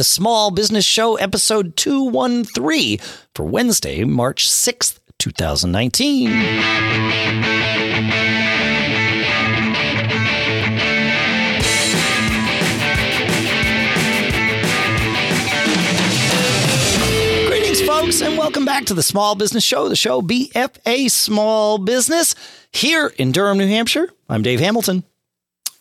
the Small Business Show, episode 213 for Wednesday, March 6th, 2019. Greetings, folks, and welcome back to the Small Business Show, the show BFA Small Business here in Durham, New Hampshire. I'm Dave Hamilton.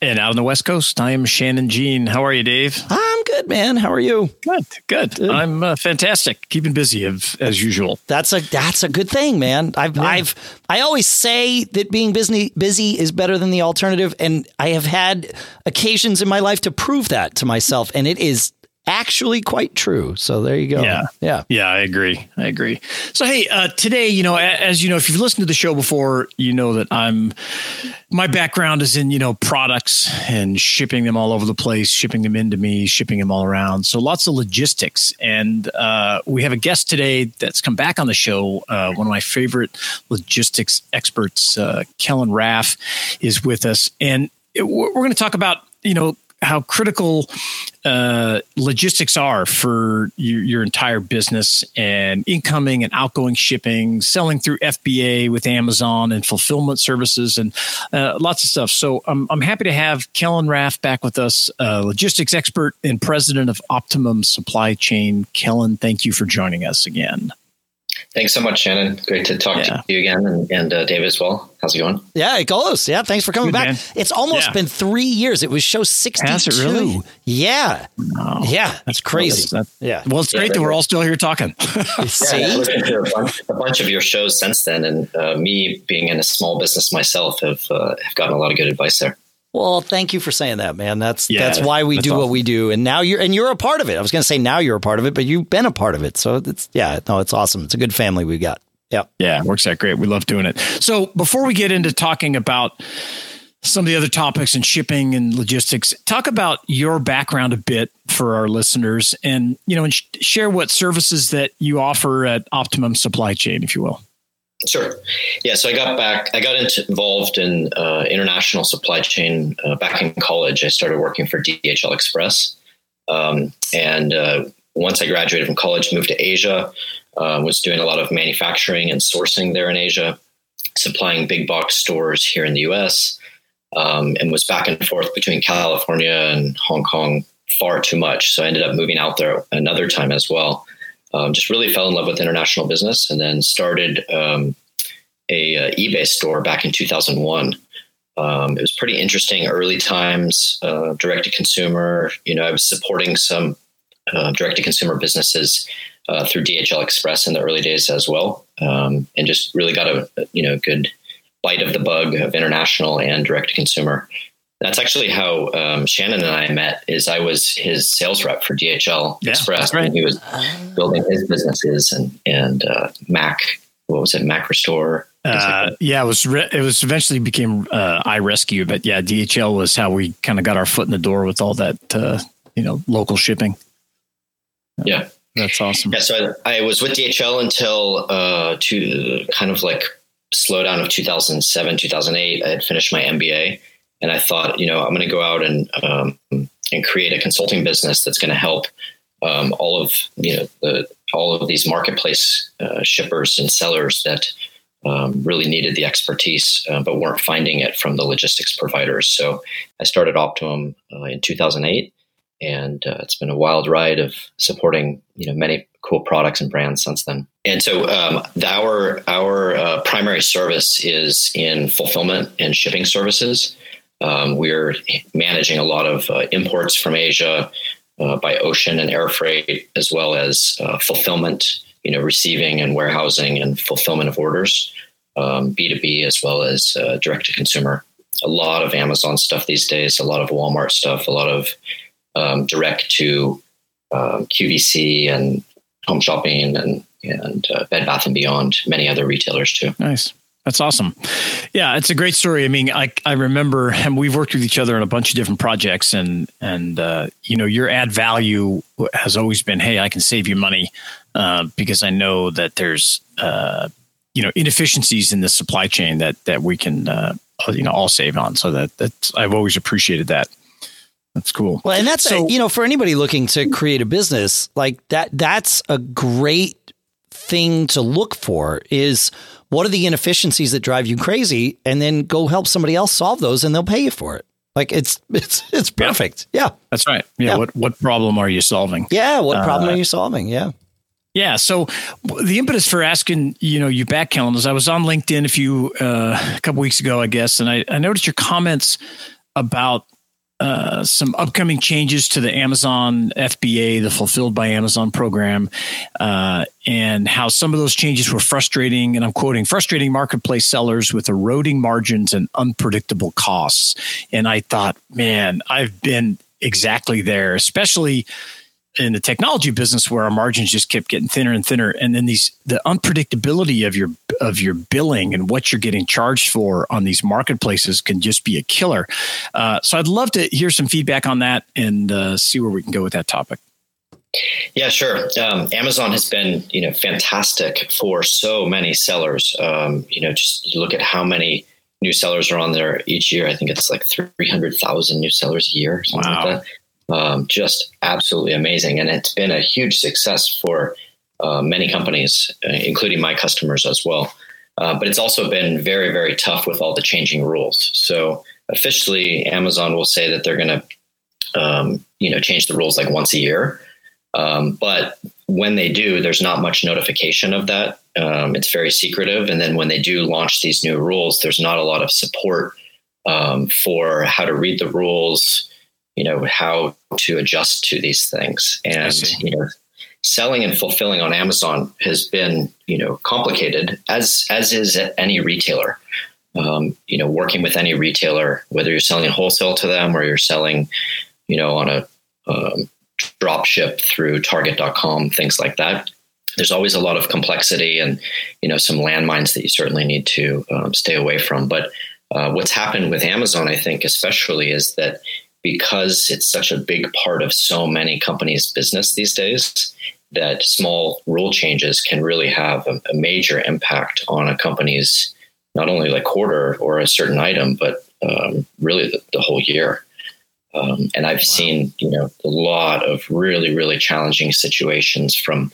And out on the West Coast, I am Shannon Jean. How are you, Dave? I'm good, man. How are you? Good, good. good. I'm uh, fantastic. Keeping busy as, as usual. That's a that's a good thing, man. I've yeah. I've I always say that being busy busy is better than the alternative, and I have had occasions in my life to prove that to myself, and it is actually quite true. So there you go. Yeah. Yeah. Yeah. I agree. I agree. So, hey, uh, today, you know, as you know, if you've listened to the show before, you know that I'm, my background is in, you know, products and shipping them all over the place, shipping them into me, shipping them all around. So lots of logistics. And uh, we have a guest today that's come back on the show. Uh, one of my favorite logistics experts, uh, Kelan Raph, is with us. And we're going to talk about, you know, how critical uh, logistics are for your, your, entire business and incoming and outgoing shipping, selling through FBA with Amazon and fulfillment services and uh, lots of stuff. So I'm, I'm happy to have Kelan Raph back with us, logistics expert and president of Optimum Supply Chain. Kelan, thank you for joining us again. Thanks so much, Shannon. Great to talk yeah. to you again, and, and uh, Dave as well. How's it going? Yeah, it goes. Yeah, thanks for coming Good, back. Man. It's almost yeah. been three years. It was show sixty-two. Really? Yeah, oh, yeah, that's crazy. That's, yeah. Well, it's great yeah, that we're all still here talking. See, yeah, listened to a bunch, a bunch, of your shows since then, and uh, me being in a small business myself have uh, have gotten a lot of good advice there. Well, thank you for saying that, man. That's yeah, that's why we do awesome. what we do. And now you're and you're a part of it. I was going to say now you're a part of it, but you've been a part of it. So it's yeah, no, it's awesome. It's a good family we've got. Yeah. Yeah, works out great. We love doing it. So, before we get into talking about some of the other topics and shipping and logistics, talk about your background a bit for our listeners and, you know, and sh- share what services that you offer at Optimum Supply Chain, if you will. Sure. Yeah. So I got back, I got into, involved in uh, international supply chain uh, back in college. I started working for DHL Express. Um, and uh, once I graduated from college, moved to Asia, uh, was doing a lot of manufacturing and sourcing there in Asia, supplying big box stores here in the US, um, and was back and forth between California and Hong Kong far too much. So I ended up moving out there another time as well um, just really fell in love with international business and then started um, a, a, eBay store back in 2001. Um, it was pretty interesting early times, uh, direct to consumer. You know, I was supporting some uh, direct to consumer businesses uh, through DHL Express in the early days as well, um, and just really got a you know good bite of the bug of international and direct to consumer. That's actually how um, Shannon and I met. Is I was his sales rep for DHL yeah, Express, right. and he was building his businesses and and uh, Mac. What was it? Mac Restore. Uh, yeah, it was. Re- it was eventually became uh, iResQ, but yeah, DHL was how we kind of got our foot in the door with all that uh, you know local shipping. Yeah, that's awesome. Yeah, so I, I was with DHL until uh, to kind of like slowdown of 2007, 2008. I had finished my MBA and I thought, you know, I'm going to go out and um, and create a consulting business that's going to help um, all of you know the, all of these marketplace uh, shippers and sellers that um, really needed the expertise uh, but weren't finding it from the logistics providers. So I started Optimum uh, in 2008, and uh, it's been a wild ride of supporting you know many cool products and brands since then. And so um, our our uh, primary service is in fulfillment and shipping services. Um, we're managing a lot of uh, imports from Asia uh, by ocean and air freight, as well as uh, fulfillment, you know, receiving and warehousing and fulfillment of orders, um, B2B as well as uh, direct to consumer. A lot of Amazon stuff these days, a lot of Walmart stuff, a lot of um, direct to um, QVC and home shopping and and uh, Bed Bath and Beyond, many other retailers too. Nice. That's awesome. Yeah, it's a great story. I mean, I I remember, and we've worked with each other on a bunch of different projects, and and uh, you know, your add value has always been, hey, I can save you money uh, because I know that there's uh, you know inefficiencies in the supply chain that that we can uh, you know all save on. So that that's I've always appreciated that. That's cool. Well, and that's so, a, you know for anybody looking to create a business like that, that's a great thing to look for. Is what are the inefficiencies that drive you crazy, and then go help somebody else solve those, and they'll pay you for it. Like it's it's it's perfect. Yeah, that's right. Yeah, yeah, What what problem are you solving? Yeah. What problem uh, are you solving? Yeah. Yeah. So the impetus for asking, you know, you back Kelan is I was on LinkedIn a few, uh, a couple weeks ago, I guess, and I, I noticed your comments about uh, some upcoming changes to the Amazon FBA, the Fulfilled by Amazon program, uh, and how some of those changes were frustrating. And I'm quoting frustrating marketplace sellers with eroding margins and unpredictable costs. And I thought, man, I've been exactly there, especially in the technology business where our margins just kept getting thinner and thinner and then these the unpredictability of your of your billing and what you're getting charged for on these marketplaces can just be a killer uh, so i'd love to hear some feedback on that and uh, see where we can go with that topic yeah, sure. Um, Amazon has been, you know, fantastic for so many sellers. Um, you know, just look at how many new sellers are on there each year. I think it's like three hundred thousand new sellers a year, something wow. like that um, just absolutely amazing. And it's been a huge success for uh, many companies, uh, including my customers as well. Uh, but it's also been very, very tough with all the changing rules. So officially, Amazon will say that they're going to, um, you know, change the rules like once a year. Um, but when they do, there's not much notification of that. Um, it's very secretive. And then when they do launch these new rules, there's not a lot of support um, for how to read the rules, you know how to adjust to these things. And you know selling and fulfilling on amazon has been you know complicated as as is any retailer. Um, you know working with any retailer whether you're selling wholesale to them or you're selling you know on a um, drop ship through target.com things like that there's always a lot of complexity and you know some landmines that you certainly need to um, stay away from. But uh, what's happened with amazon i think especially is that because it's such a big part of so many companies' business these days that small rule changes can really have a, a major impact on a company's not only like quarter or a certain item, but um, really the, the, whole year. Um, and I've wow. seen, you know, a lot of really, really challenging situations from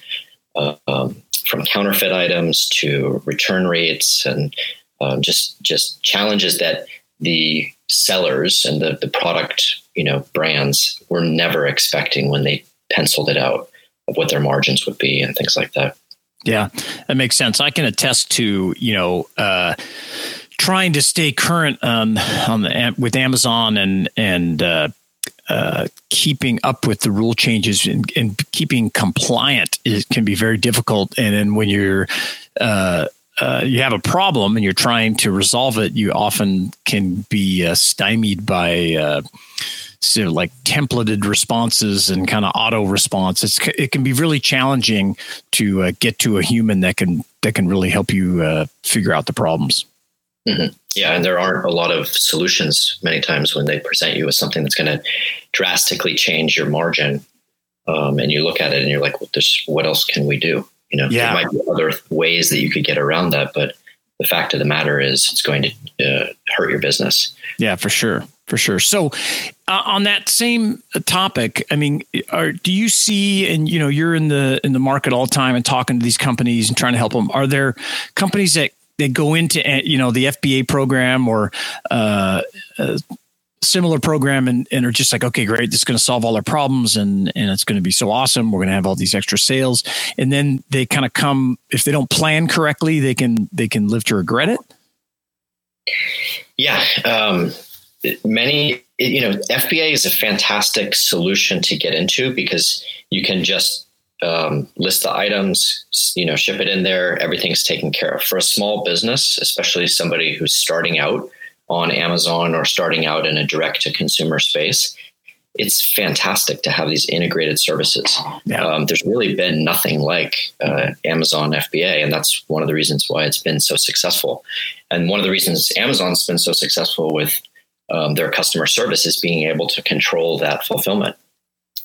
uh, um, from counterfeit items to return rates and um, just just challenges that the sellers and the, the product, you know, brands were never expecting when they penciled it out of what their margins would be and things like that. Yeah, that makes sense. I can attest to, you know, uh, trying to stay current on on the with Amazon and and uh, uh, keeping up with the rule changes and, and keeping compliant is, can be very difficult. And then when you're uh, uh, you have a problem and you're trying to resolve it, you often can be uh, stymied by uh, sort of like templated responses and kind of auto response. It's, it can be really challenging to uh, get to a human that can that can really help you uh, figure out the problems. Mm-hmm. Yeah, and there aren't a lot of solutions many times when they present you with something that's going to drastically change your margin. Um, and you look at it and you're like, well, this, what else can we do? You know, yeah. there might be other ways that you could get around that, but the fact of the matter is it's going to uh, hurt your business. Yeah, for sure. For sure. So, uh, on that same topic, I mean, are, do you see, and you know, you're in the in the market all the time and talking to these companies and trying to help them. Are there companies that that go into uh, you know the FBA program or uh, uh, similar program and, and are just like, okay, great, this is going to solve all our problems and, and it's going to be so awesome. We're going to have all these extra sales. And then they kind of come, if they don't plan correctly, they can, they can live to regret it. Yeah. Um, many, you know, FBA is a fantastic solution to get into because you can just um, list the items, you know, ship it in there. Everything's taken care of. For a small business, especially somebody who's starting out, on Amazon or starting out in a direct to consumer space, it's fantastic to have these integrated services. Yeah. Um, there's really been nothing like uh, Amazon FBA, and that's one of the reasons why it's been so successful. And one of the reasons Amazon's been so successful with um, their customer service is being able to control that fulfillment.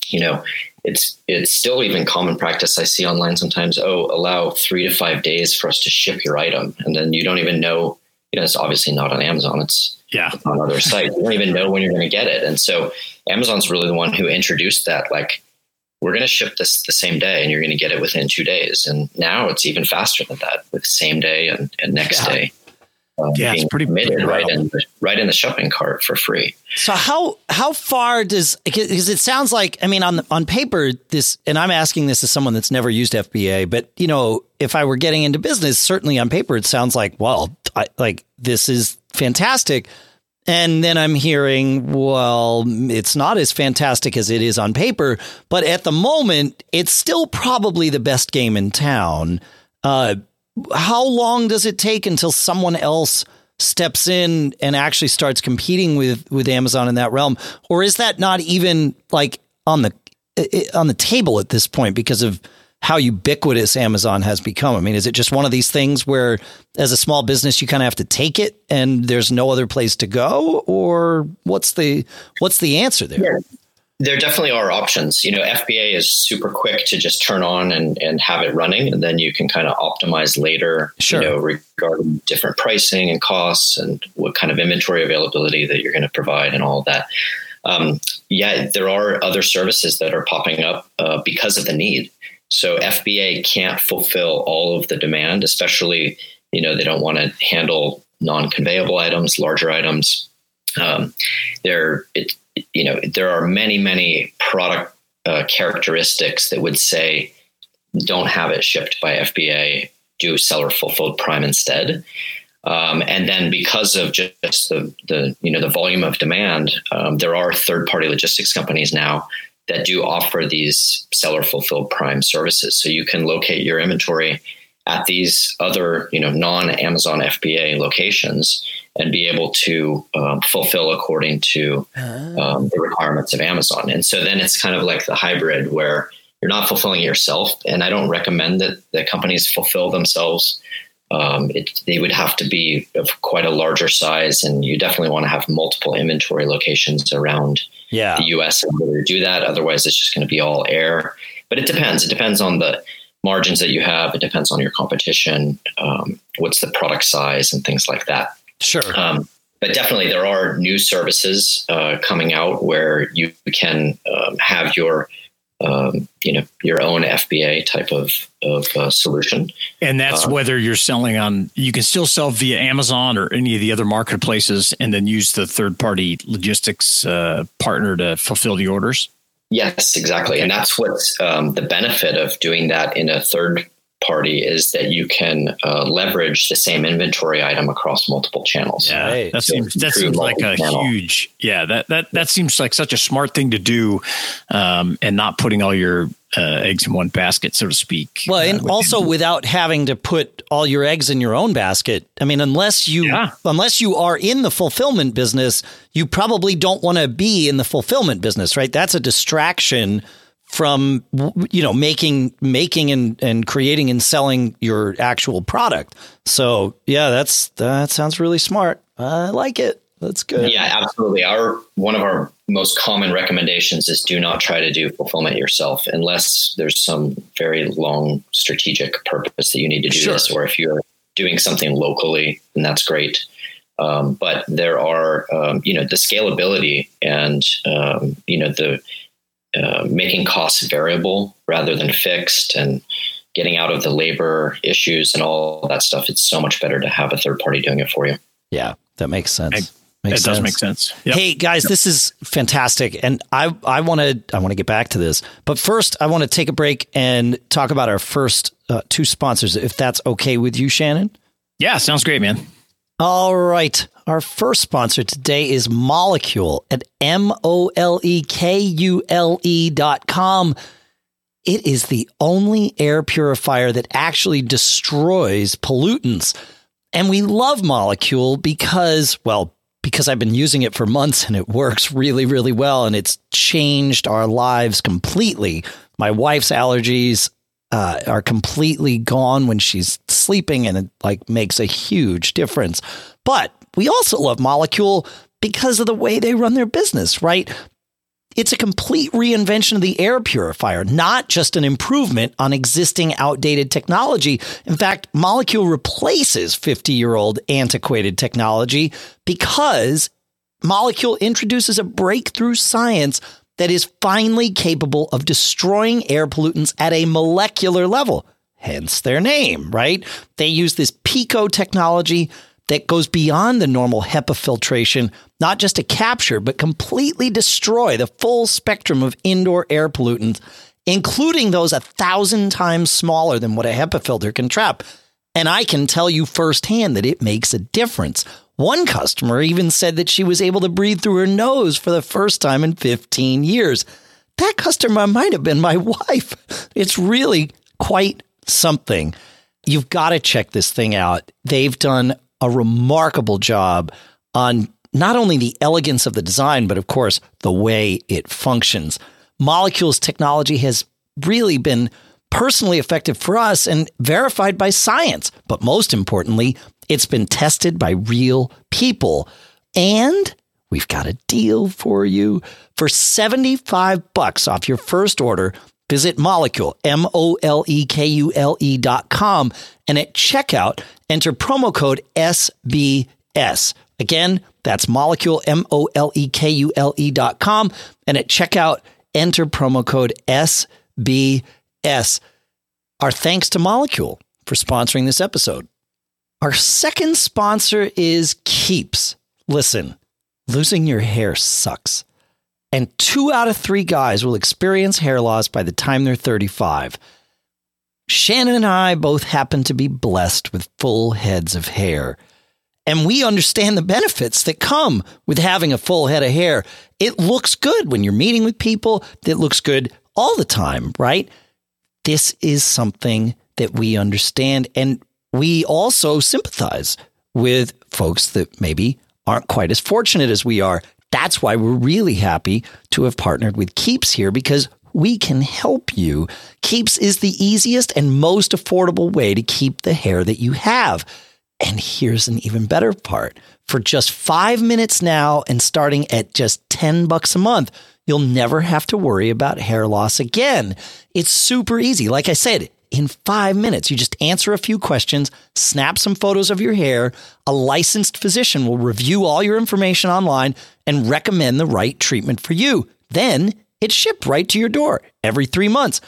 You know, it's it's still even common practice I see online sometimes. Oh, allow three to five days for us to ship your item, and then you don't even know you know, it's obviously not on Amazon. It's yeah on other sites. You don't even know when you're going to get it. And so Amazon's really the one who introduced that. Like, we're going to ship this the same day and you're going to get it within two days. And now it's even faster than that with same day and, and next yeah. day. Um, yeah, it's pretty committed right in the, right in the shopping cart for free. So how how far does because it sounds like I mean on on paper this and I'm asking this as someone that's never used FBA, but you know if I were getting into business, certainly on paper it sounds like well I, like this is fantastic. And then I'm hearing, well, it's not as fantastic as it is on paper, but at the moment, it's still probably the best game in town. Uh, how long does it take until someone else steps in and actually starts competing with with Amazon in that realm, or is that not even like on the on the table at this point because of how ubiquitous Amazon has become. I mean, is it just one of these things where, as a small business, you kind of have to take it, and there's no other place to go, or what's the what's the answer there? Yeah. There definitely are options. You know, FBA is super quick to just turn on and, and have it running, and then you can kind of optimize later. Sure. You know, regarding different pricing and costs, and what kind of inventory availability that you're going to provide, and all of that. Um, yeah, there are other services that are popping up uh, because of the need. So FBA can't fulfill all of the demand, especially, you know, they don't want to handle non-conveyable items, larger items. Um, there, it, you know, there are many, many product uh, characteristics that would say, don't have it shipped by FBA, do seller fulfilled prime instead. Um, and then because of just the, the you know the volume of demand, um, there are third party logistics companies now that do offer these seller fulfilled prime services. So you can locate your inventory at these other, you know, non Amazon FBA locations and be able to um, fulfill according to ah. um, the requirements of Amazon. And so then it's kind of like the hybrid where you're not fulfilling it yourself. And I don't recommend that that companies fulfill themselves. Um, it, they would have to be of quite a larger size, and you definitely want to have multiple inventory locations around yeah. the US in order to do that. Otherwise, it's just going to be all air. But it depends. It depends on the margins that you have. It depends on your competition. Um, what's the product size and things like that. Sure. Um, but definitely, there are new services uh, coming out where you can um, have your um, you know your own FBA type of of uh, solution. And that's uh, whether you're selling on. You can still sell via Amazon or any of the other marketplaces, and then use the third party logistics uh, partner to fulfill the orders. Yes, exactly, and that's what's um, the benefit of doing that in a third party is that you can uh, leverage the same inventory item across multiple channels. Yeah, right. that so seems that seems like a huge. Yeah, that that that seems like such a smart thing to do, um, and not putting all your uh, eggs in one basket, so to speak. Well, and uh, also without having to put all your eggs in your own basket. I mean, unless you yeah. unless you are in the fulfillment business, you probably don't want to be in the fulfillment business, right? That's a distraction from you know making making and, and creating and selling your actual product. So yeah, that's that sounds really smart. I like it. That's good. Yeah, absolutely. Our one of our most common recommendations is do not try to do fulfillment yourself unless there's some very long strategic purpose that you need to do sure. this, or if you're doing something locally, and that's great. Um, but there are, um, you know, the scalability and um, you know the uh, making costs variable rather than fixed and getting out of the labor issues and all that stuff. It's so much better to have a third party doing it for you. Yeah, that makes sense. I, Makes it sense. does make sense. Yep. Hey guys, yep. this is fantastic, and I I want to I want to get back to this, but first I want to take a break and talk about our first uh, two sponsors, if that's okay with you, Shannon. Yeah, sounds great, man. All right. Our first sponsor today is Molekule at M O L E K U L E dot com. It is the only air purifier that actually destroys pollutants. And we love Molekule because, well, because I've been using it for months and it works really, really well. And it's changed our lives completely. My wife's allergies uh, are completely gone when she's sleeping, and it like makes a huge difference. But we also love Molekule because of the way they run their business, right? It's a complete reinvention of the air purifier, not just an improvement on existing outdated technology. In fact, Molekule replaces 50 year old antiquated technology because Molekule introduces a breakthrough science that is finally capable of destroying air pollutants at a molecular level, hence their name, right? They use this PECO technology that goes beyond the normal HEPA filtration, not just to capture, but completely destroy the full spectrum of indoor air pollutants, including those a thousand times smaller than what a HEPA filter can trap. And I can tell you firsthand that it makes a difference. One customer even said that she was able to breathe through her nose for the first time in 15 years. That customer might have been my wife. It's really quite something. You've got to check this thing out. They've done a remarkable job on not only the elegance of the design, but of course, the way it functions. Molekules technology has really been personally effective for us and verified by science. But most importantly, it's been tested by real people. And we've got a deal for you. For 75 bucks off your first order, visit Molekule, M O L E K U L E dot com. And at checkout, enter promo code SBS. Again, that's Molekule, M O L E K U L E dot com. And at checkout, enter promo code SBS. Our thanks to Molekule for sponsoring this episode. Our second sponsor is Keeps. Listen, losing your hair sucks. And two out of three guys will experience hair loss by the time they're 35. Shannon and I both happen to be blessed with full heads of hair. And we understand the benefits that come with having a full head of hair. It looks good when you're meeting with people, it looks good all the time, right? This is something that we understand. And we also sympathize with folks that maybe aren't quite as fortunate as we are. That's why we're really happy to have partnered with Keeps here because we can help you. Keeps is the easiest and most affordable way to keep the hair that you have. And here's an even better part. For just five minutes now and starting at just 10 bucks a month, you'll never have to worry about hair loss again. It's super easy. Like I said, in five minutes. You just answer a few questions, snap some photos of your hair. A licensed physician will review all your information online and recommend the right treatment for you. Then it's shipped right to your door every three months.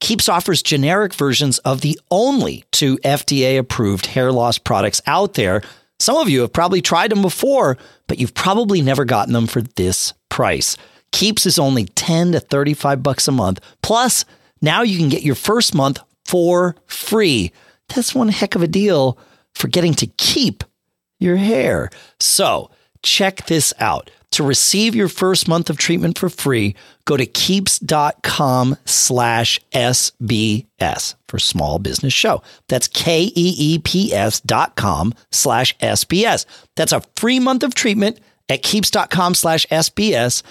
Keeps offers generic versions of the only two FDA approved hair loss products out there. Some of you have probably tried them before, but you've probably never gotten them for this price. Keeps is only 10 to 35 bucks a month. Plus, now you can get your first month for free. That's one heck of a deal for getting to keep your hair. So check this out. To receive your first month of treatment for free, go to keeps.com slash SBS for small business show. That's K-E-E-P-S dot com slash SBS. That's a free month of treatment at keeps.com slash SBS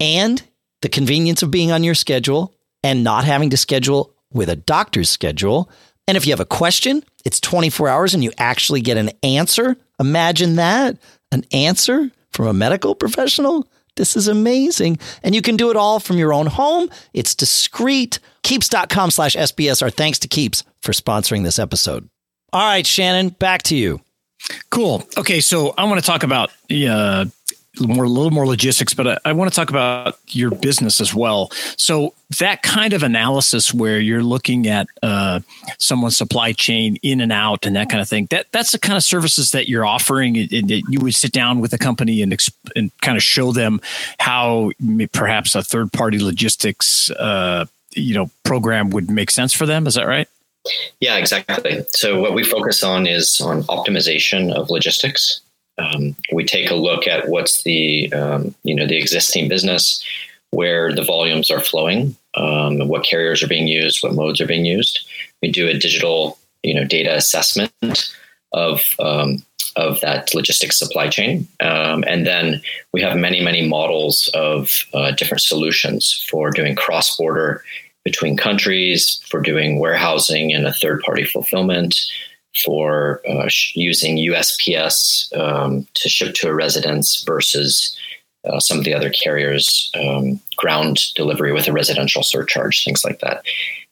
and the convenience of being on your schedule and not having to schedule with a doctor's schedule. And if you have a question, it's 24 hours and you actually get an answer. Imagine that an answer from a medical professional. This is amazing. And you can do it all from your own home. It's discreet. Keeps.com slash SBS. Our thanks to Keeps for sponsoring this episode. All right, Shannon, back to you. Cool. Okay, so I want to talk about uh, more a little more logistics, but I, I, want to talk about your business as well. So that kind of analysis where you're looking at uh, someone's supply chain in and out and that kind of thing. That that's the kind of services that you're offering. And you would sit down with a company and and kind of show them how perhaps a third party logistics uh, you know program would make sense for them. Is that right? Yeah, exactly. So what we focus on is on optimization of logistics um, we take a look at what's the um, you know the existing business, where the volumes are flowing, um, what carriers are being used, what modes are being used. We do a digital you know data assessment of um, of that logistics supply chain, um, and then we have many many models of uh, different solutions for doing cross border between countries, for doing warehousing and a third party fulfillment for uh, sh- using USPS um, to ship to a residence versus uh, some of the other carriers' um, ground delivery with a residential surcharge, things like that.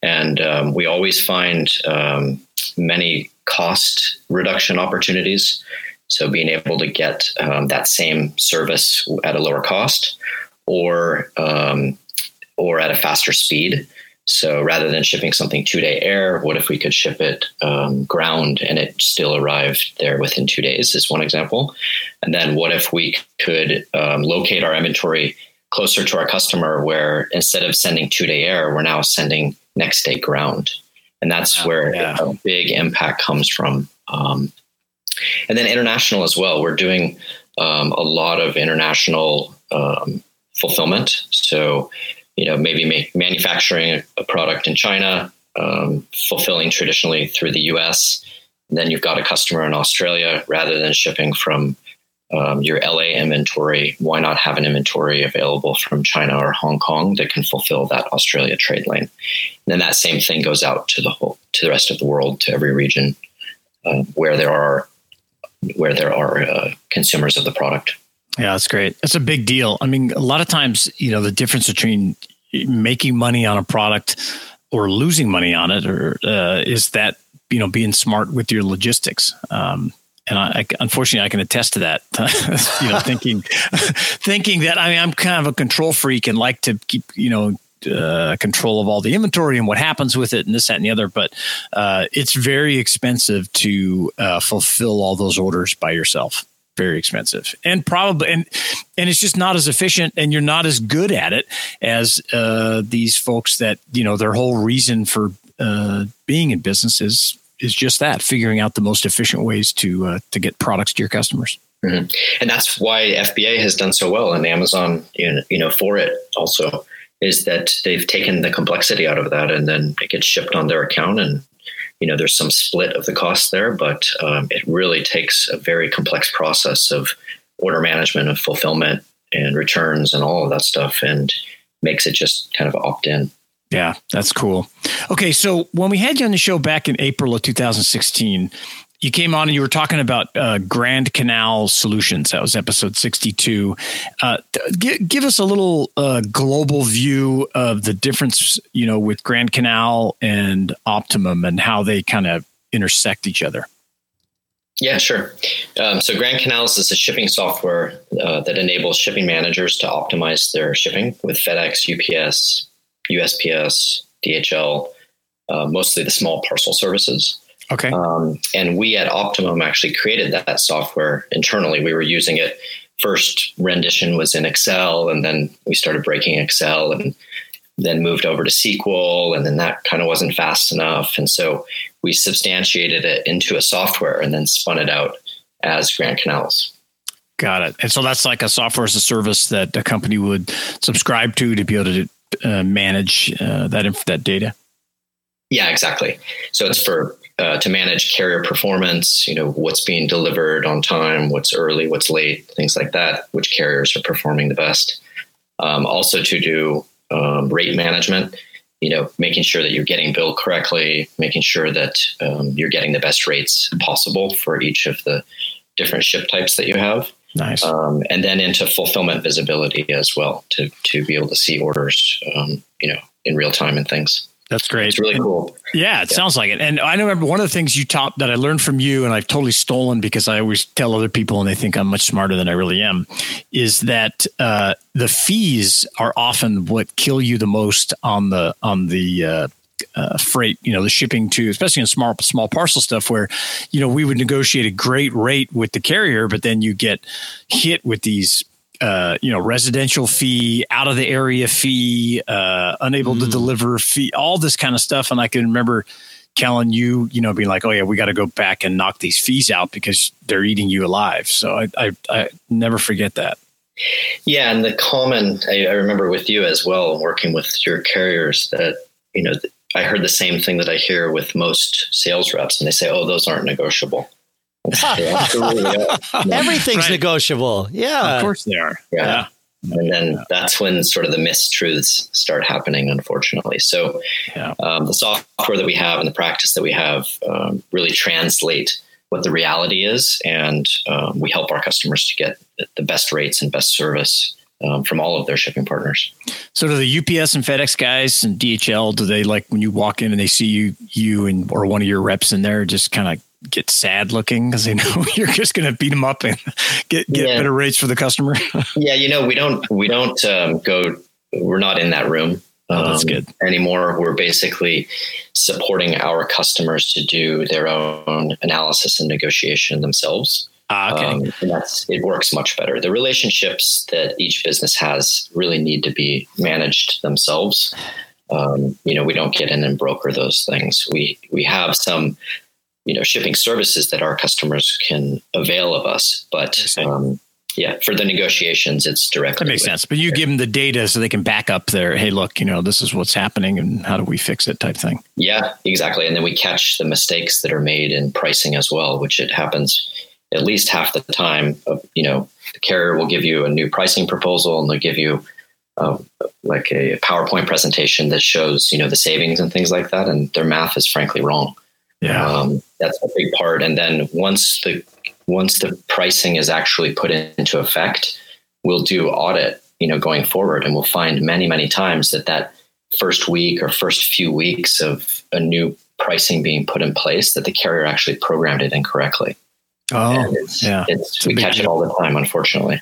And um, we always find um, many cost reduction opportunities. So being able to get um, that same service at a lower cost, or um, or at a faster speed. So rather than shipping something two day air, what if we could ship it um, ground and it still arrived there within two days? Is one example. And then what if we could um, locate our inventory closer to our customer, where instead of sending two day air, we're now sending next day ground, and that's wow, where yeah. a big impact comes from. Um, and then international as well. We're doing um, a lot of international um, fulfillment. So, you know, maybe manufacturing a product in China, um, fulfilling traditionally through the U.S. And then you've got a customer in Australia rather than shipping from um, your LA inventory. Why not have an inventory available from China or Hong Kong that can fulfill that Australia trade lane? And then that same thing goes out to the whole to the rest of the world, to every region uh, where there are where there are uh, consumers of the product. Yeah, that's great. That's a big deal. I mean, a lot of times, you know, the difference between making money on a product or losing money on it, or uh, is that you know being smart with your logistics. Um, and I, I, unfortunately, I can attest to that. you know, thinking thinking that I mean, I'm kind of a control freak and like to keep you know uh, control of all the inventory and what happens with it and this, that, and the other. But uh, it's very expensive to uh, fulfill all those orders by yourself. Very expensive, and probably and and it's just not as efficient, and you're not as good at it as uh, these folks that you know their whole reason for uh, being in business is is just that figuring out the most efficient ways to uh, to get products to your customers. Mm-hmm. And that's why FBA has done so well, and Amazon, you know, for it also is that they've taken the complexity out of that and then it gets shipped on their account and you know there's some split of the cost there but um, it really takes a very complex process of order management of fulfillment and returns and all of that stuff and makes it just kind of opt in. Yeah that's cool. Okay so when we had you on the show back in april of 2016 you came on and you were talking about uh, Grand Canal Solutions. That was episode 62. Uh, g- give us a little uh, global view of the difference, you know, with Grand Canal and Optimum and how they kind of intersect each other. Yeah, sure. Um, so Grand Canals is a shipping software uh, that enables shipping managers to optimize their shipping with FedEx, UPS, USPS, DHL, uh, mostly the small parcel services. Okay. Um, and we at Optimum actually created that, that software internally. We were using it. First rendition was in Excel, and then we started breaking Excel and then moved over to SQL, and then that kind of wasn't fast enough. And so we substantiated it into a software and then spun it out as Grand Canals. Got it. And so that's like a software as a service that a company would subscribe to to be able to uh, manage uh, that that data. Yeah, exactly. So it's for uh, to manage carrier performance, you know, what's being delivered on time, what's early, what's late, things like that, which carriers are performing the best. Um, also to do um, rate management, you know, making sure that you're getting billed correctly, making sure that um, you're getting the best rates possible for each of the different ship types that you have. Nice. Um, and then into fulfillment visibility as well to to be able to see orders, um, you know, in real time and things. That's great. It's really cool. Yeah, it yeah. sounds like it. And I remember one of the things you taught that I learned from you, and I've totally stolen because I always tell other people and they think I'm much smarter than I really am, is that uh, the fees are often what kill you the most on the on the uh, uh, freight, you know, the shipping to, especially in small small parcel stuff, where you know we would negotiate a great rate with the carrier, but then you get hit with these uh, you know, residential fee, out of the area fee, uh, unable mm. to deliver fee, all this kind of stuff. And I can remember Kelan, you, you know, being like, oh yeah, we got to go back and knock these fees out because they're eating you alive. So I, I, I never forget that. Yeah. And the common, I, I, remember with you as well, working with your carriers that, you know, I heard the same thing that I hear with most sales reps and they say, oh, those aren't negotiable. Everything's right. negotiable. Yeah. Of course they are. Yeah. yeah. And then yeah. that's when sort of the mistruths start happening, unfortunately. So yeah. um, the software that we have and the practice that we have um, really translate what the reality is. And um, we help our customers to get the best rates and best service um, from all of their shipping partners. So, do the UPS and FedEx guys and DHL do they like when you walk in and they see you, you and or one of your reps in there, just kind of get sad looking because they know you're just going to beat them up and get get yeah. better rates for the customer? yeah, you know, we don't we don't um, go. We're not in that room. Oh, that's um, good. Anymore, we're basically supporting our customers to do their own analysis and negotiation themselves. Ah, okay. Um, and that's it works much better. The relationships that each business has really need to be managed themselves. Um, you know, we don't get in and broker those things. We we have some, you know, shipping services that our customers can avail of us, but um, yeah, for the negotiations, it's directly. That makes sense. But you give them the data so they can back up their, hey, look, you know, this is what's happening and how do we fix it type thing. Yeah, exactly. And then we catch the mistakes that are made in pricing as well, which it happens at least half the time. Of, you know, the carrier will give you a new pricing proposal and they'll give you um, like a PowerPoint presentation that shows, you know, the savings and things like that. And their math is frankly wrong. Yeah. Um, that's a big part. And then once the once the pricing is actually put into effect, we'll do audit, you know, going forward, and we'll find many, many times that that first week or first few weeks of a new pricing being put in place, that the carrier actually programmed it incorrectly. Oh, it's, yeah. It's, we catch deal. it all the time, unfortunately.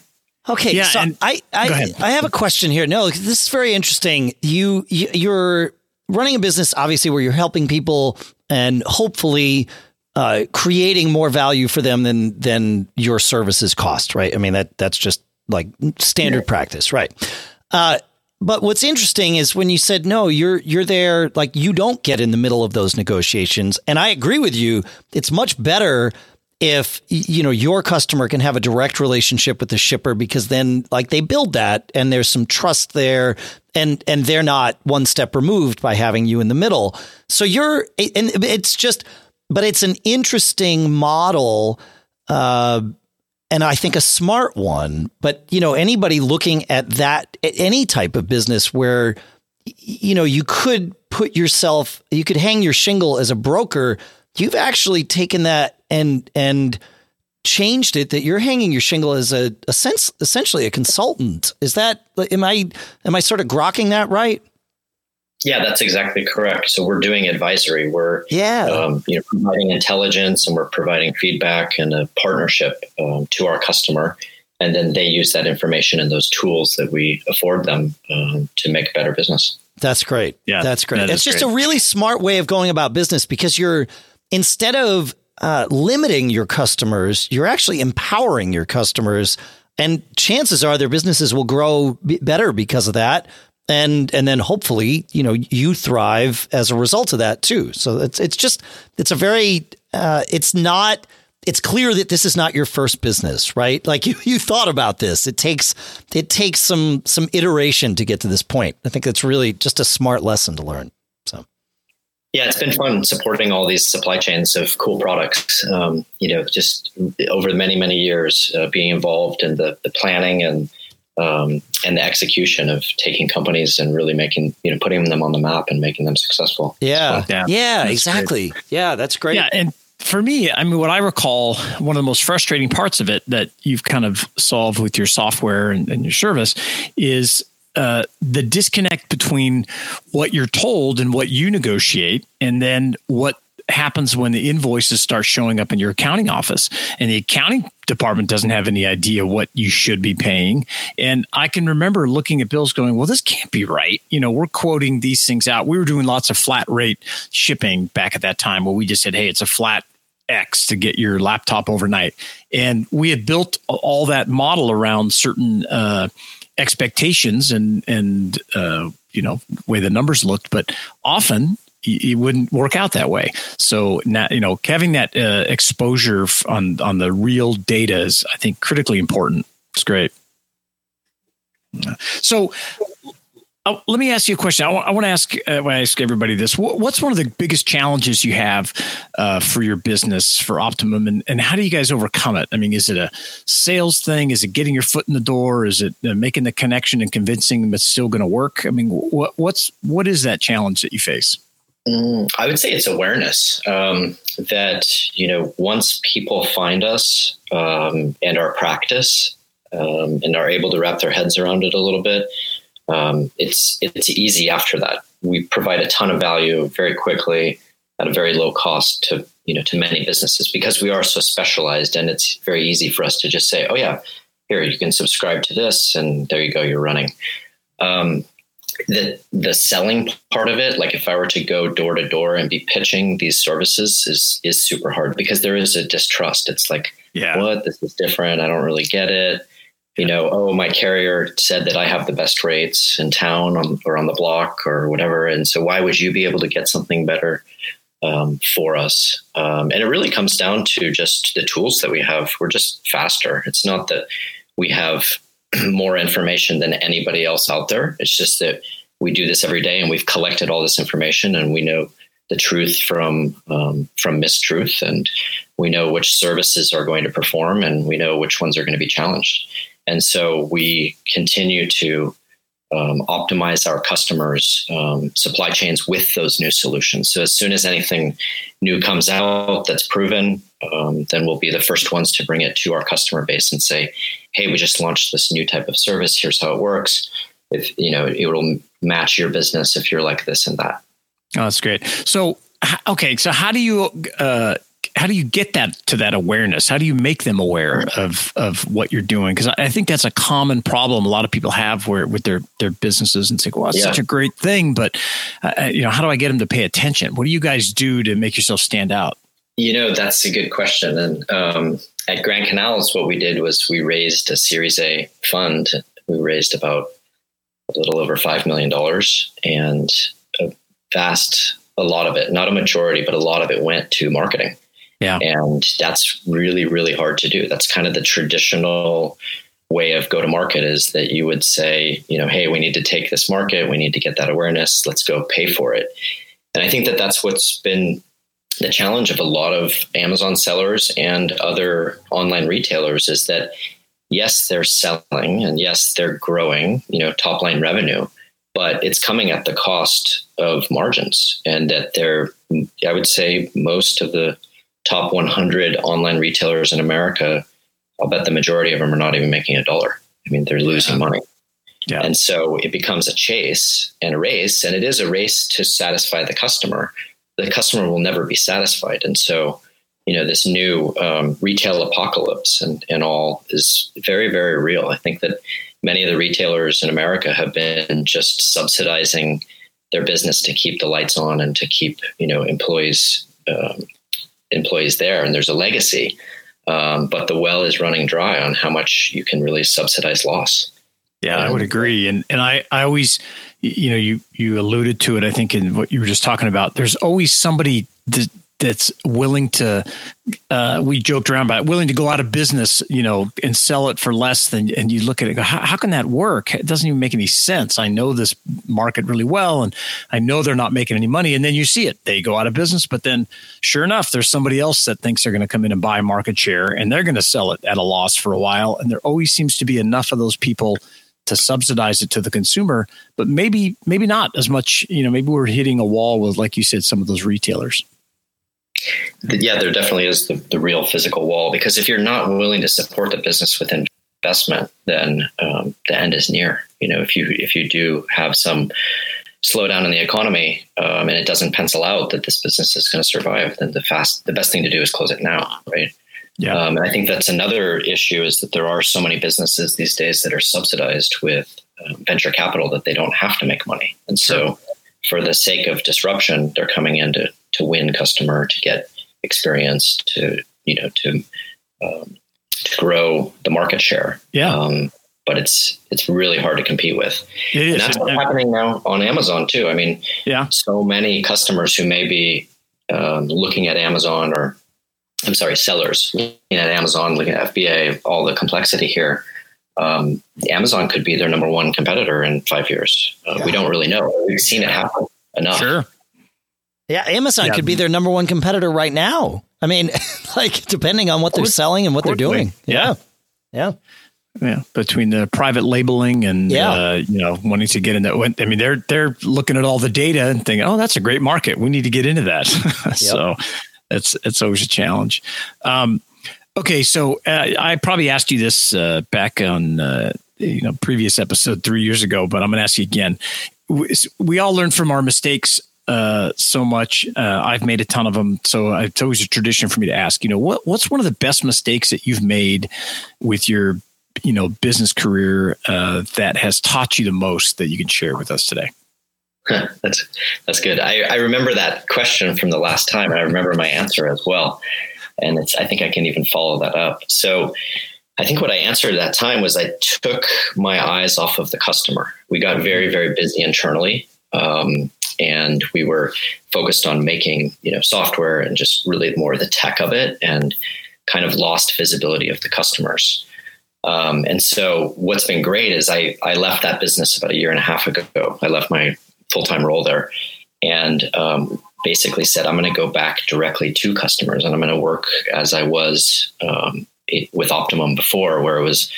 Okay, yeah, so I I, I have a question here. No, this is very interesting. You, you you're running a business, obviously, where you're helping people and hopefully uh, creating more value for them than than your services cost, right? I mean that that's just like standard yeah. practice, right? Uh, but what's interesting is when you said no, you're you're there like you don't get in the middle of those negotiations, and I agree with you. It's much better if you know your customer can have a direct relationship with the shipper because then like they build that and there's some trust there and and they're not one step removed by having you in the middle so you're and it's just but it's an interesting model, uh, and I think a smart one. But you know, anybody looking at that, at any type of business where you know you could put yourself, you could hang your shingle as a broker. You've actually taken that and and changed it that you're hanging your shingle as a, a sense essentially a consultant. Is that am I am I sort of grokking that right? Yeah, that's exactly correct. So we're doing advisory. We're yeah, um, you know, providing intelligence and we're providing feedback and a partnership um, to our customer, and then they use that information and those tools that we afford them um, to make a better business. That's great. Yeah, that's great. That it's just great. a really smart way of going about business because you're instead of uh, limiting your customers, you're actually empowering your customers. And chances are their businesses will grow better because of that. And and then hopefully you know you thrive as a result of that too. So it's it's just it's a very uh, it's not it's clear that this is not your first business right? Like you you thought about this. It takes it takes some some iteration to get to this point. I think that's really just a smart lesson to learn yeah it's been fun supporting all these supply chains of cool products um, you know just over many many years uh, being involved in the, the planning and um, and the execution of taking companies and really making you know putting them on the map and making them successful. Yeah, yeah, yeah exactly. Great. Yeah, that's great. Yeah, and for me, I mean, what I recall, one of the most frustrating parts of it that you've kind of solved with your software and, and your service is uh, the disconnect between what you're told and what you negotiate, and then what happens when the invoices start showing up in your accounting office. And the accounting department doesn't have any idea what you should be paying. And i can remember looking at bills going well this can't be right. You know we're quoting these things out. We were doing lots of flat rate shipping back at that time where we just said hey it's a flat X to get your laptop overnight. And we had built all that model around certain uh, expectations and and uh, you know way the numbers looked. But often it wouldn't work out that way. So now, you know, having that uh, exposure on on the real data is, I think, critically important. It's great. So, uh, let me ask you a question. I, want to ask. Uh, I ask everybody this: What's one of the biggest challenges you have uh, for your business for Optimum, and, and how do you guys overcome it? I mean, is it a sales thing? Is it getting your foot in the door? Is it uh, making the connection and convincing them it's still going to work? I mean, what, what's what is that challenge that you face? Mm, I would say it's awareness um, that you know once people find us um, and our practice um, and are able to wrap their heads around it a little bit, um, it's it's easy after that. We provide a ton of value very quickly. at a very low cost to you know to many businesses because we are so specialized and it's very easy for us to just say oh yeah here you can subscribe to this and there you go you're running. Um, the the selling part of it like if i were to go door to door and be pitching these services is is super hard because there is a distrust. It's like yeah. What? This is different. I don't really get it you know oh my carrier said that i have the best rates in town on, or on the block or whatever and so why would you be able to get something better um, for us um, and it really comes down to just the tools that we have we're just faster it's not that we have more information than anybody else out there. It's just that we do this every day and we've collected all this information and we know the truth from um, from mistruth and we know which services are going to perform and we know which ones are going to be challenged. And so we continue to um, optimize our customers' um, supply chains with those new solutions. So as soon as anything new comes out that's proven, um, then we'll be the first ones to bring it to our customer base and say, "Hey, we just launched this new type of service. Here's how it works. If you know, it will match your business if you're like this and that." Oh, that's great. So, okay, so how do you uh, how do you get that to that awareness? How do you make them aware of of what you're doing? Because I think that's a common problem a lot of people have where with their their businesses and say, "Well, it's yeah. such a great thing," but uh, uh, you know, how do I get them to pay attention? What do you guys do to make yourself stand out? You know, that's a good question. And um, at Grand Canals, what we did was we raised a Series A fund. We raised about a little over five million dollars, and a vast, a lot of it, not a majority, but a lot of it went to marketing. Yeah. And that's really, really hard to do. That's kind of the traditional way of go to market is that you would say, you know, hey, we need to take this market, we need to get that awareness, let's go pay for it. And I think that that's what's been the challenge of a lot of Amazon sellers and other online retailers is that yes, they're selling and yes, they're growing, you know, top line revenue, but it's coming at the cost of margins and that they're I would say most of the top 100 online retailers in America, I'll bet the majority of them are not even making a dollar. I mean, they're losing money. Yeah. And so it becomes a chase and a race, and it is a race to satisfy the customer. The customer will never be satisfied. And so, you know, this new um, retail apocalypse and, and all is very, very real. I think that many of the retailers in America have been just subsidizing their business to keep the lights on and to keep, you know, employees um, employees there and there's a legacy. Um, but the well is running dry on how much you can really subsidize loss. Yeah, I would agree. And and I, I always, you know, you you alluded to it. I think in what you were just talking about. There's always somebody that that's willing to uh, we joked around about it, willing to go out of business you know and sell it for less than and you look at it go how, how, can that work? It doesn't even make any sense. I know this market really well and i know they're not making any money. And then you see it. They go out of business but then sure enough there's somebody else that thinks they're going to come in and buy market share and they're going to sell it at a loss for a while. And there always seems to be enough of those people to subsidize it to the consumer but maybe maybe not as much you know maybe we're hitting a wall with like you said some of those retailers yeah, there definitely is the, the real physical wall because if you're not willing to support the business with investment, then um, the end is near. You know, if you if you do have some slowdown in the economy um, and it doesn't pencil out that this business is going to survive, then the fast the best thing to do is close it now, right? Yeah, um, and I think that's another issue is that there are so many businesses these days that are subsidized with uh, venture capital that they don't have to make money, and so for the sake of disruption, they're coming in to to win customer, to get experience, to you know to um, to grow the market share. Yeah. Um, but it's it's really hard to compete with. And that's what's happening now on Amazon too. I mean, yeah, so many customers who may be um, looking at Amazon or I'm sorry, sellers looking at Amazon, looking at FBA, all the complexity here. Um, Amazon could be their number one competitor in five years. Uh, yeah. We don't really know. We've seen it happen enough. Sure. Yeah, Amazon yeah. could be their number one competitor right now. I mean, like depending on what they're selling and what they're doing. Yeah. Yeah. Yeah, between the private labeling and yeah. Uh, you know wanting to get in that. I mean, they're they're looking at all the data and thinking, "Oh, that's a great market. We need to get into that." so it's it's always a challenge. Um, okay, so uh, I probably asked you this uh, back on uh, you know previous episode three years ago, but I'm going to ask you again. We, we all learn from our mistakes uh, so much. Uh, I've made a ton of them, so it's always a tradition for me to ask. You know, what what's one of the best mistakes that you've made with your you know business career uh, that has taught you the most that you can share with us today? that's that's good. I, I remember that question from the last time, and I remember my answer as well. And it's I think I can even follow that up. So I think what I answered at that time was I took my eyes off of the customer. We got very very busy internally. Um, and we were focused on making you know software and just really more the tech of it and kind of lost visibility of the customers um, and so what's been great is I, I left that business about a year and a half ago. I left my full time role there and um, basically said, I'm going to go back directly to customers and I'm going to work as I was um, it, with Optimum before, where it was,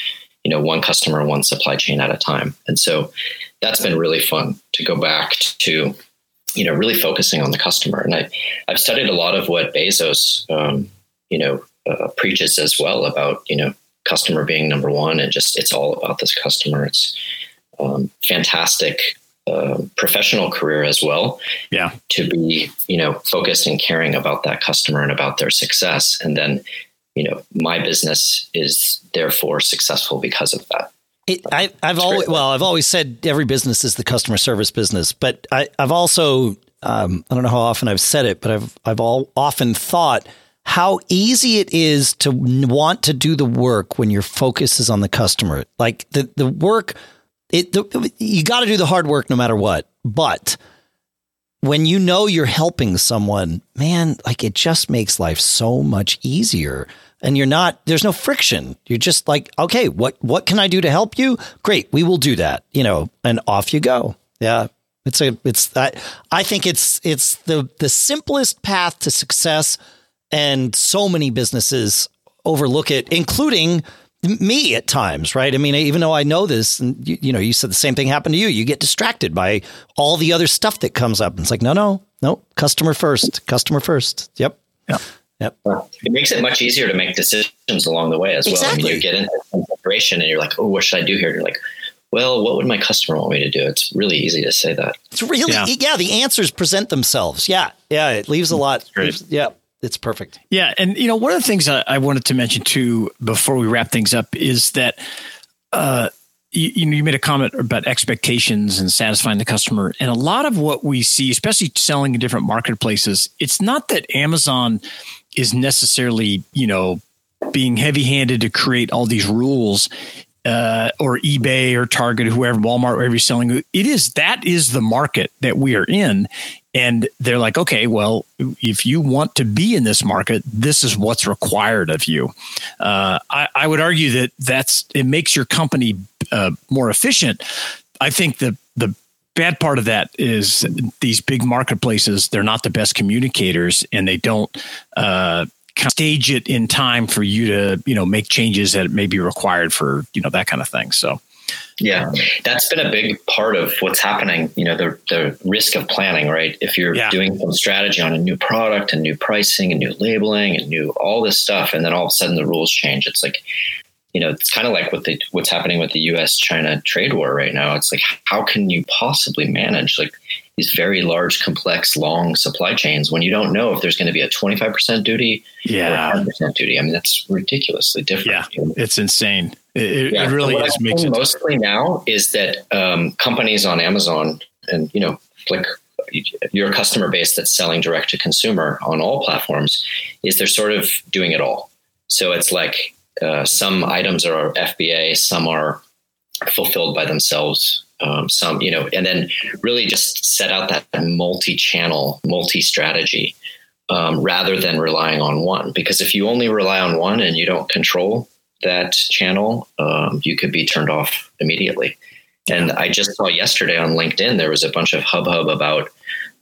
you know, one customer, one supply chain at a time. And so that's been really fun to go back to, you know, really focusing on the customer. And I, I've studied a lot of what Bezos, um, you know, uh, preaches as well about, you know, customer being number one and just it's all about this customer. It's um, fantastic uh, professional career as well. Yeah. To be, you know, focused and caring about that customer and about their success. And then, you know, my business is therefore successful because of that. It, I, have always well, I've always said every business is the customer service business, but I, have also um, I don't know how often I've said it, but I've I've all often thought how easy it is to want to do the work when your focus is on the customer. Like the the work, it the, you got to do the hard work no matter what. But when you know you're helping someone, man, like it just makes life so much easier. And you're not there's no friction. You're just like, okay, what what can I do to help you? Great, we will do that. You know, and off you go. Yeah. It's a it's I, I think it's it's the the simplest path to success and so many businesses overlook it, including me at times, right? I mean, even though I know this, and you, you, know, you said the same thing happened to you. You get distracted by all the other stuff that comes up. And it's like, no, no, no, customer first, customer first. Yep. Yeah. Yep. It makes it much easier to make decisions along the way as well. Exactly. I mean, you get into consideration and you're like, oh, what should I do here? And you're like, well, what would my customer want me to do? It's really easy to say that. It's really, yeah, yeah the answers present themselves. Yeah. Yeah. It leaves a mm, lot. Leaves, yeah it's perfect. Yeah, and you know one of the things I, I wanted to mention too before we wrap things up is that uh, you, you, know you made a comment about expectations and satisfying the customer, and a lot of what we see, especially selling in different marketplaces, it's not that Amazon is necessarily you know being heavy-handed to create all these rules uh, or eBay or Target, whoever, Walmart, wherever you're selling, it is that is the market that we are in, and they're like, okay, well, if you want to be in this market, this is what's required of you. Uh, I, I, would argue that that's it makes your company uh, more efficient. I think the the bad part of that is these big marketplaces they're not the best communicators and they don't uh, stage it in time for you to you know make changes that may be required for you know that kind of thing. So yeah, um, that's been a big part of what's happening. You know, the the risk of planning, right? If you're yeah. doing some strategy on a new product and new pricing and new labeling and new all this stuff, and then all of a sudden the rules change, it's like, you know, it's kind of like what the what's happening with the U.S. China trade war right now. It's like, how can you possibly manage like these very large, complex, long supply chains when you don't know if there's going to be a 25% duty yeah. or 10% duty. I mean, that's ridiculously different. Yeah, it's insane. It, yeah. it really is. Makes it mostly now is that um, companies on Amazon and, you know, like your customer base that's selling direct to consumer on all platforms is they're sort of doing it all. So it's like uh, some items are FBA, some are fulfilled by themselves um, some, you know, and then really just set out that multi-channel, multi-strategy um, rather than relying on one. Because if you only rely on one and you don't control that channel, um, you could be turned off immediately. And I just saw yesterday on LinkedIn there was a bunch of hub hub about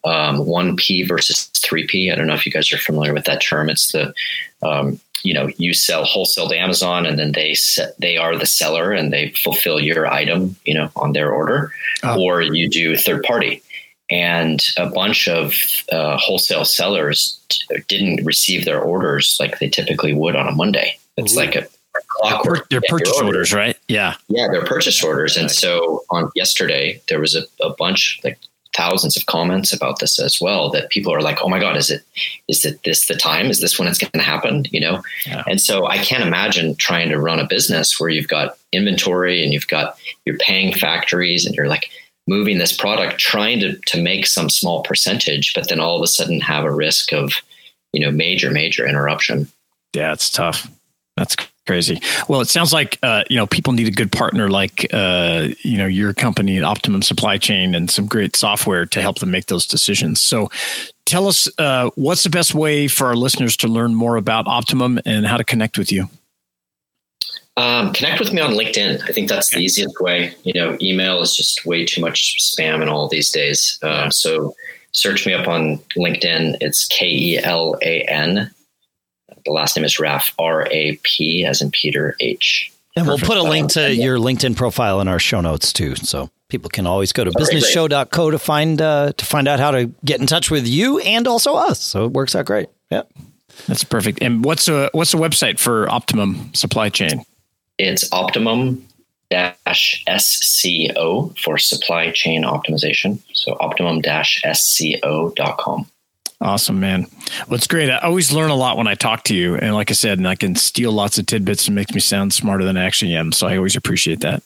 um, 1P versus 3P. I don't know if you guys are familiar with that term. It's the um, you know you sell wholesale to Amazon and then they set, they are the seller and they fulfill your item you know on their order oh. or you do third party and a bunch of uh, wholesale sellers t- didn't receive their orders like they typically would on a Monday it's Ooh. like a clockwork. They're, purchase orders, orders, right? Yeah. Yeah, they're purchase orders. And so on yesterday, there was a, a bunch, like thousands of comments about this as well that people are like, oh my God, is it, is it this the time? Is this when it's going to happen? You know? Yeah. And so I can't imagine trying to run a business where you've got inventory and you've got, you're paying factories and you're like moving this product, trying to, to make some small percentage, but then all of a sudden have a risk of, you know, major, major interruption. Yeah, it's tough. That's crazy. Well, it sounds like uh, you know people need a good partner like uh, you know your company, Optimum Supply Chain, and some great software to help them make those decisions. So, tell us uh, what's the best way for our listeners to learn more about Optimum and how to connect with you. Um, connect with me on LinkedIn. I think that's the easiest way. You know, email is just way too much spam and all these days. Uh, so search me up on LinkedIn. It's K E L A N the last name is Raph, R A P as in Peter H. And we'll put a link to your LinkedIn profile in our show notes too, so people can always go to okay, businessshow.co to find uh, to find out how to get in touch with you and also us. So it works out great. Yeah, that's perfect. And what's a what's the website for Optimum Supply Chain? It's Optimum dash SCO for supply chain optimization. So optimum dash SCO.com. Awesome, man. Well, it's great. I always learn a lot when I talk to you. And like I said, and I can steal lots of tidbits and makes me sound smarter than I actually am. So I always appreciate that.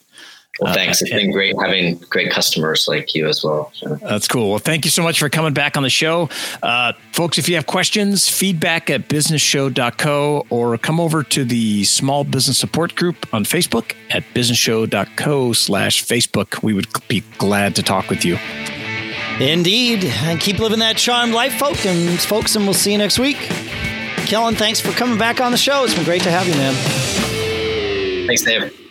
Well, uh, thanks. Uh, it's been great having great customers like you as well. That's cool. Well, thank you so much for coming back on the show. Uh, folks, if you have questions, feedback at businessshow.co or come over to the small business support group on Facebook at businessshow.co slash Facebook. We would be glad to talk with you. Indeed. And keep living that charmed life, folks, and folks, and we'll see you next week. Kelan, thanks for coming back on the show. It's been great to have you, man. Thanks, Dave.